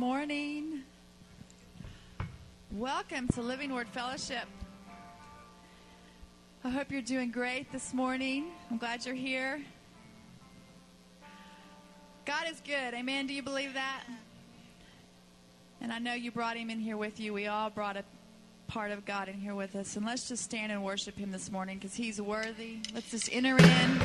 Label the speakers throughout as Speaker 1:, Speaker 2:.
Speaker 1: morning. Welcome to Living Word Fellowship. I hope you're doing great this morning. I'm glad you're here. God is good. Amen. Do you believe that? And I know you brought him in here with you. We all brought a part of God in here with us. And let's just stand and worship him this morning because he's worthy. Let's just enter in.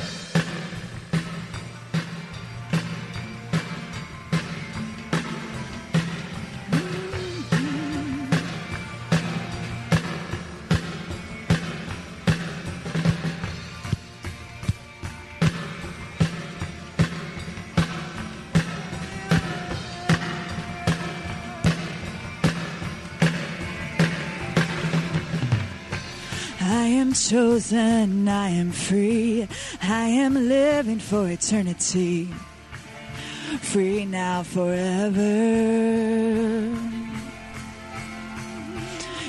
Speaker 2: chosen, I am free, I am living for eternity. Free now forever.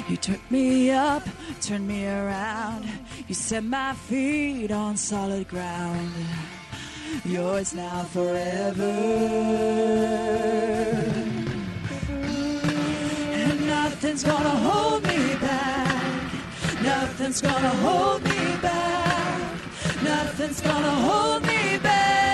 Speaker 2: You took me up, turned me around, you set my feet on solid ground. Yours now forever. And nothing's gonna hold Nothing's gonna hold me back. Nothing's gonna hold me back.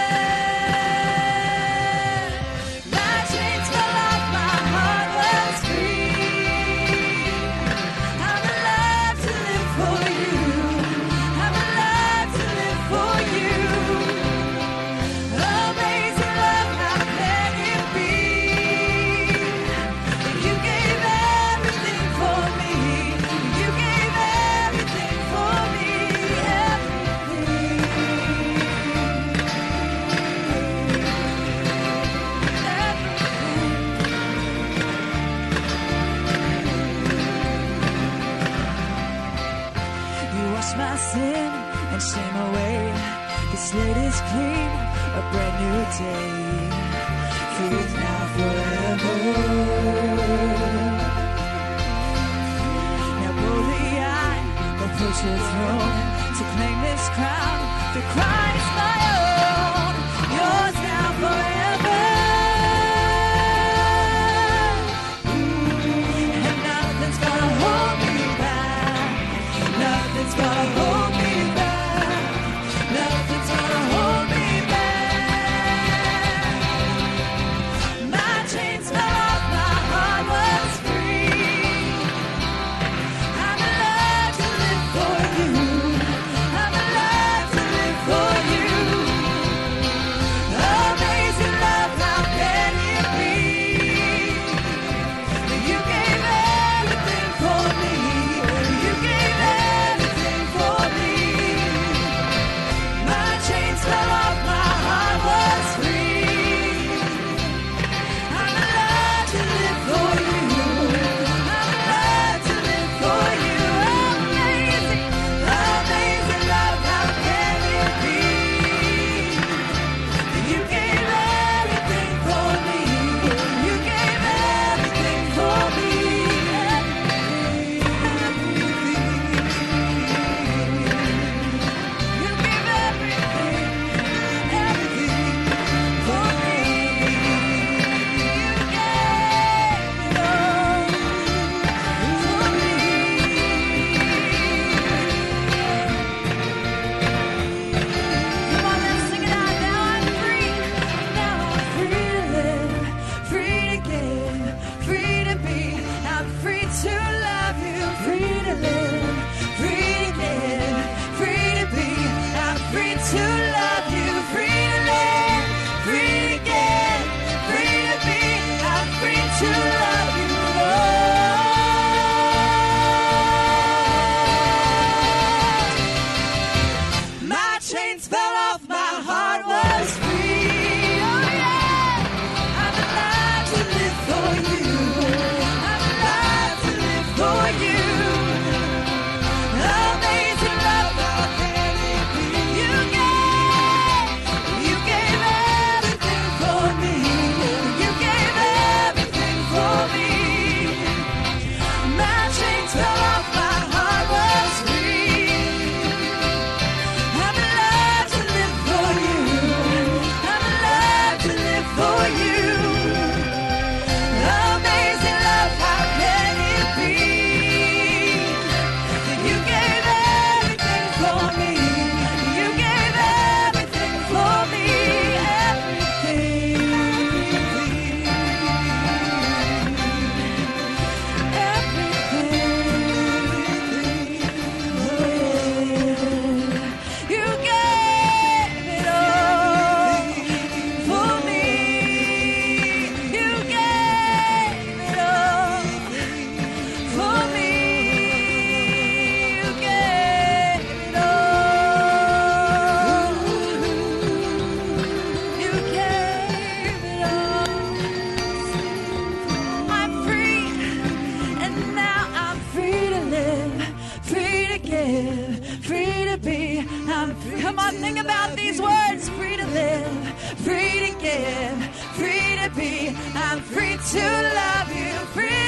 Speaker 2: I'm free to love you, free.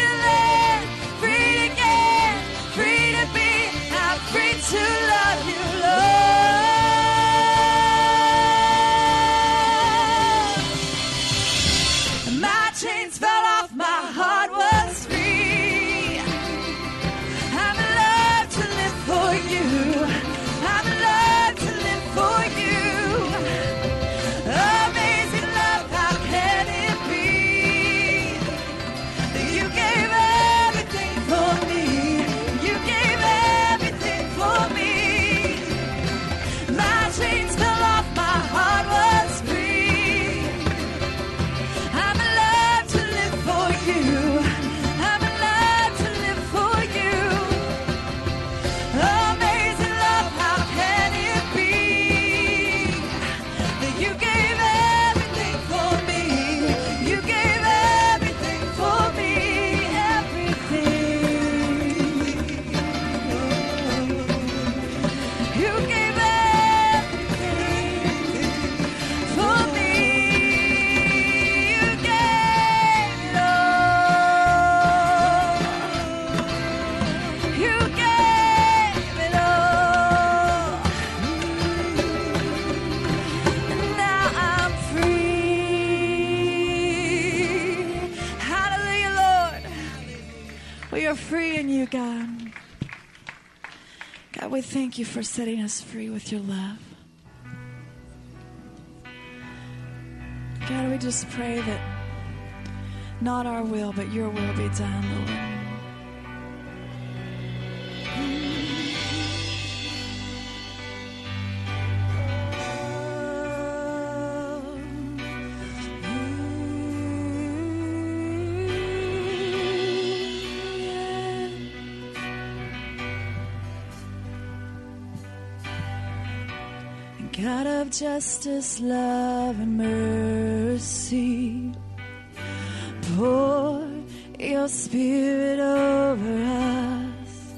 Speaker 2: we thank you for setting us free with your love. God, we just pray that not our will, but your will be done, Lord. God of justice, love, and mercy, pour your spirit over us.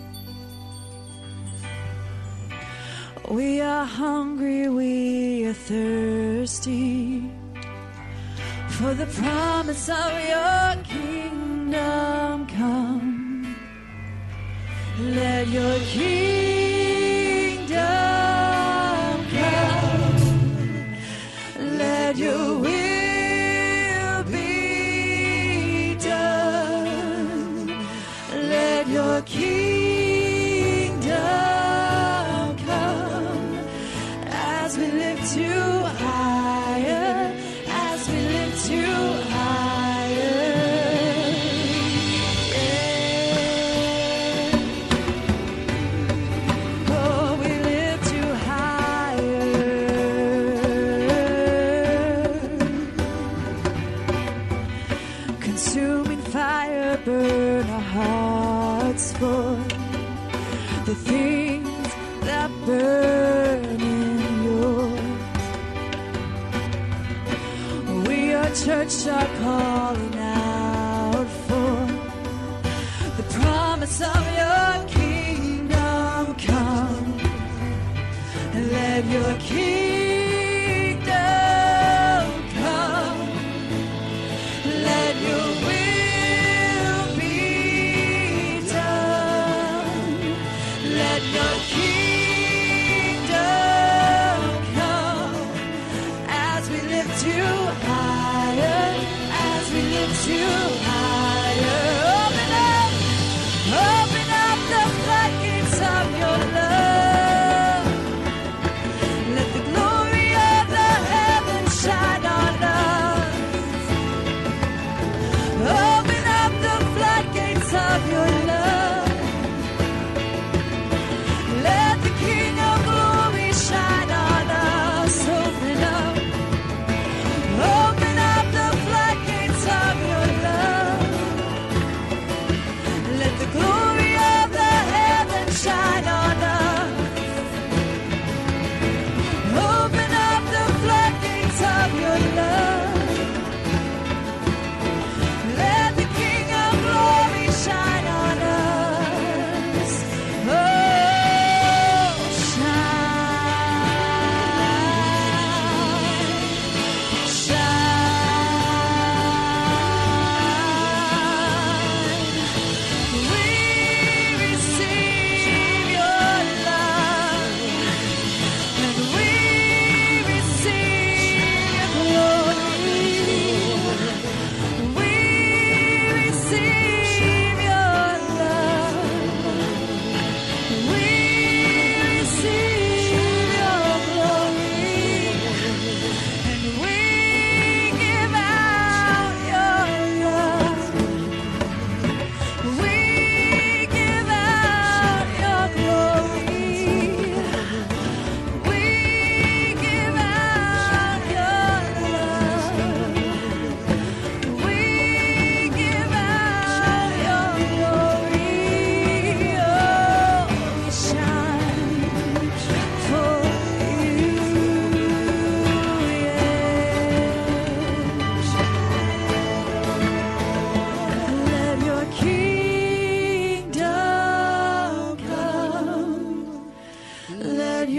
Speaker 2: We are hungry, we are thirsty for the promise of your kingdom come. Let your kingdom church are calling out for the promise of your kingdom come. And let your kingdom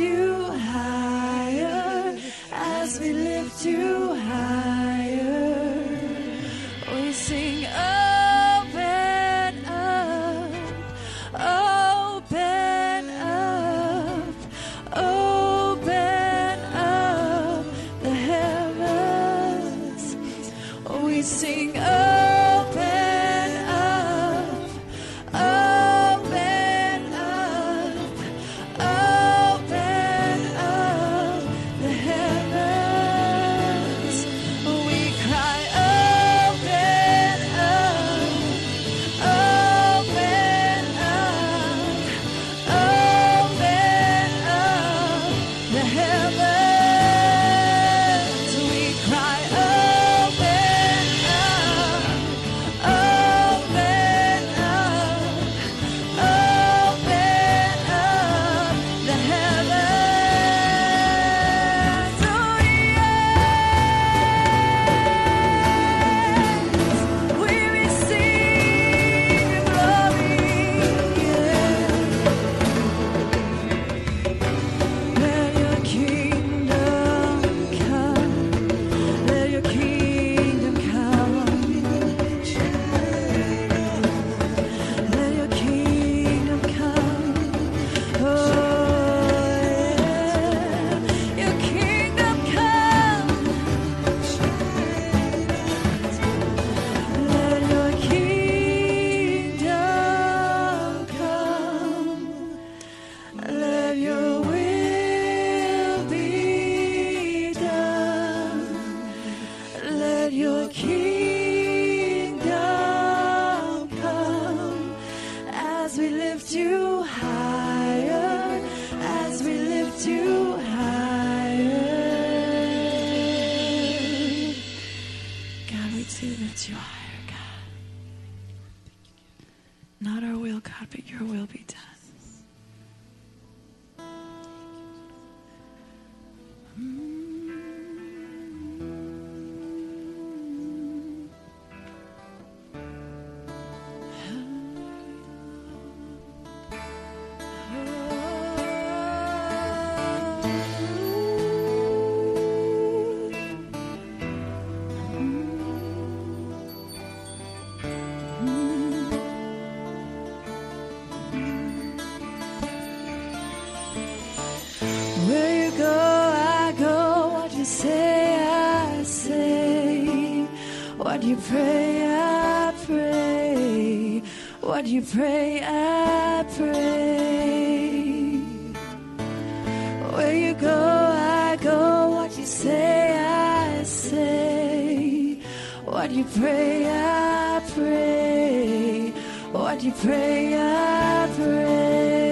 Speaker 2: you higher as we lift you higher. It's you are, God. Not our will, God, but your will be done. What you pray, I pray. What you pray, I pray. Where you go, I go. What you say, I say. What you pray, I pray. What you pray, I pray.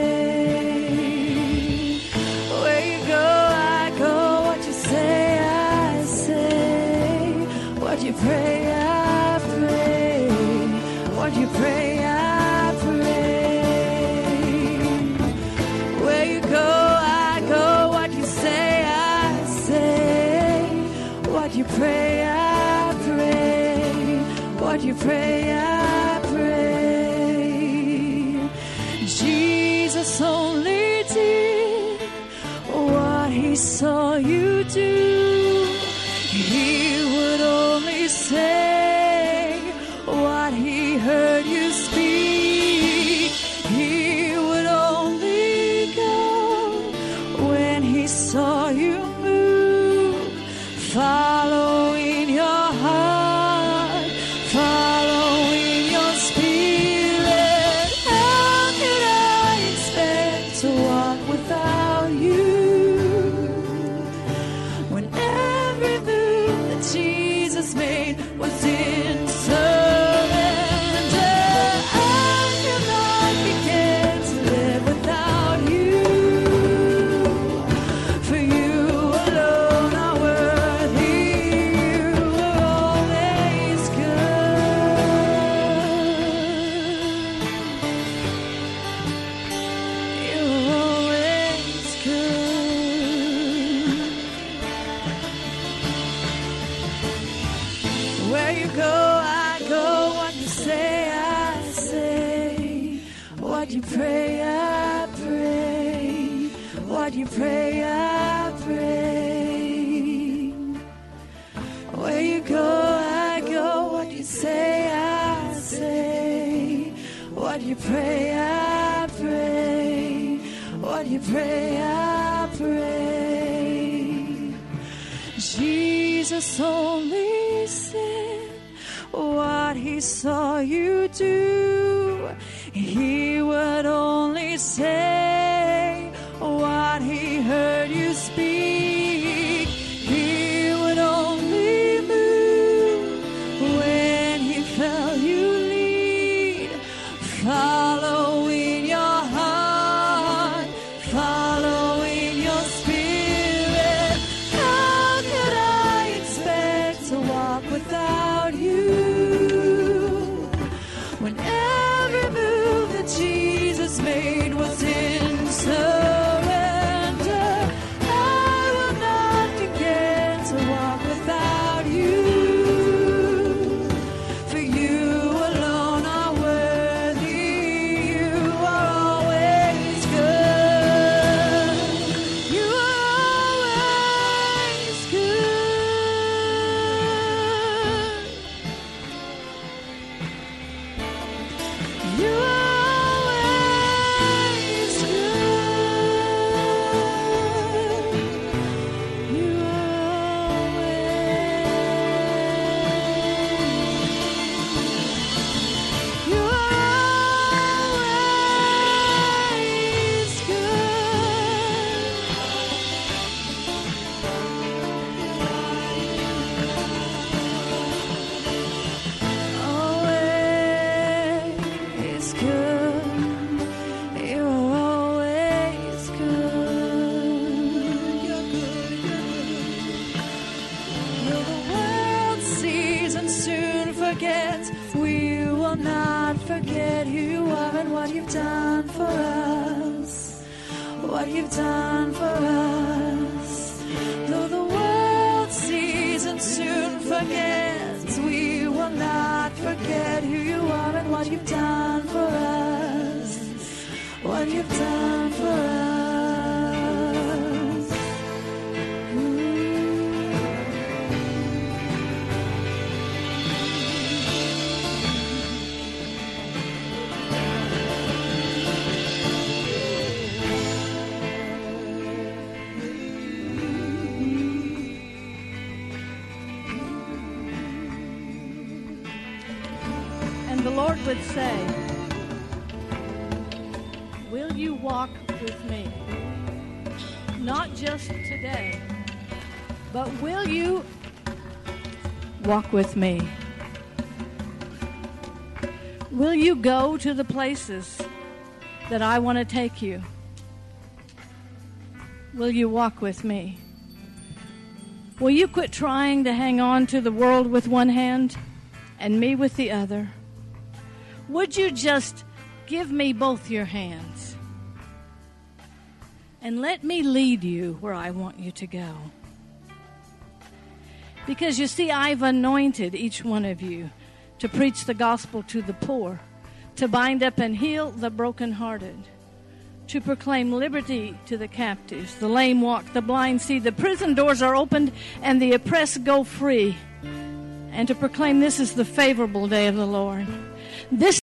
Speaker 2: Where you go, I go. What you say, I say. What you pray, I pray. What you pray, I pray. Where you go, I go. What you say, I say. What you pray, I pray. What you pray, I pray. Jesus only saw you do. He would only say
Speaker 3: would say, Will you walk with me? Not just today, but will you walk with me? Will you go to the places that I want to take you? Will you walk with me? Will you quit trying to hang on to the world with one hand and me with the other? Would you just give me both your hands and let me lead you where I want you to go? Because you see, I've anointed each one of you to preach the gospel to the poor, to bind up and heal the brokenhearted, to proclaim liberty to the captives, the lame walk, the blind see, the prison doors are opened, and the oppressed go free, and to proclaim this is the favorable day of the Lord. This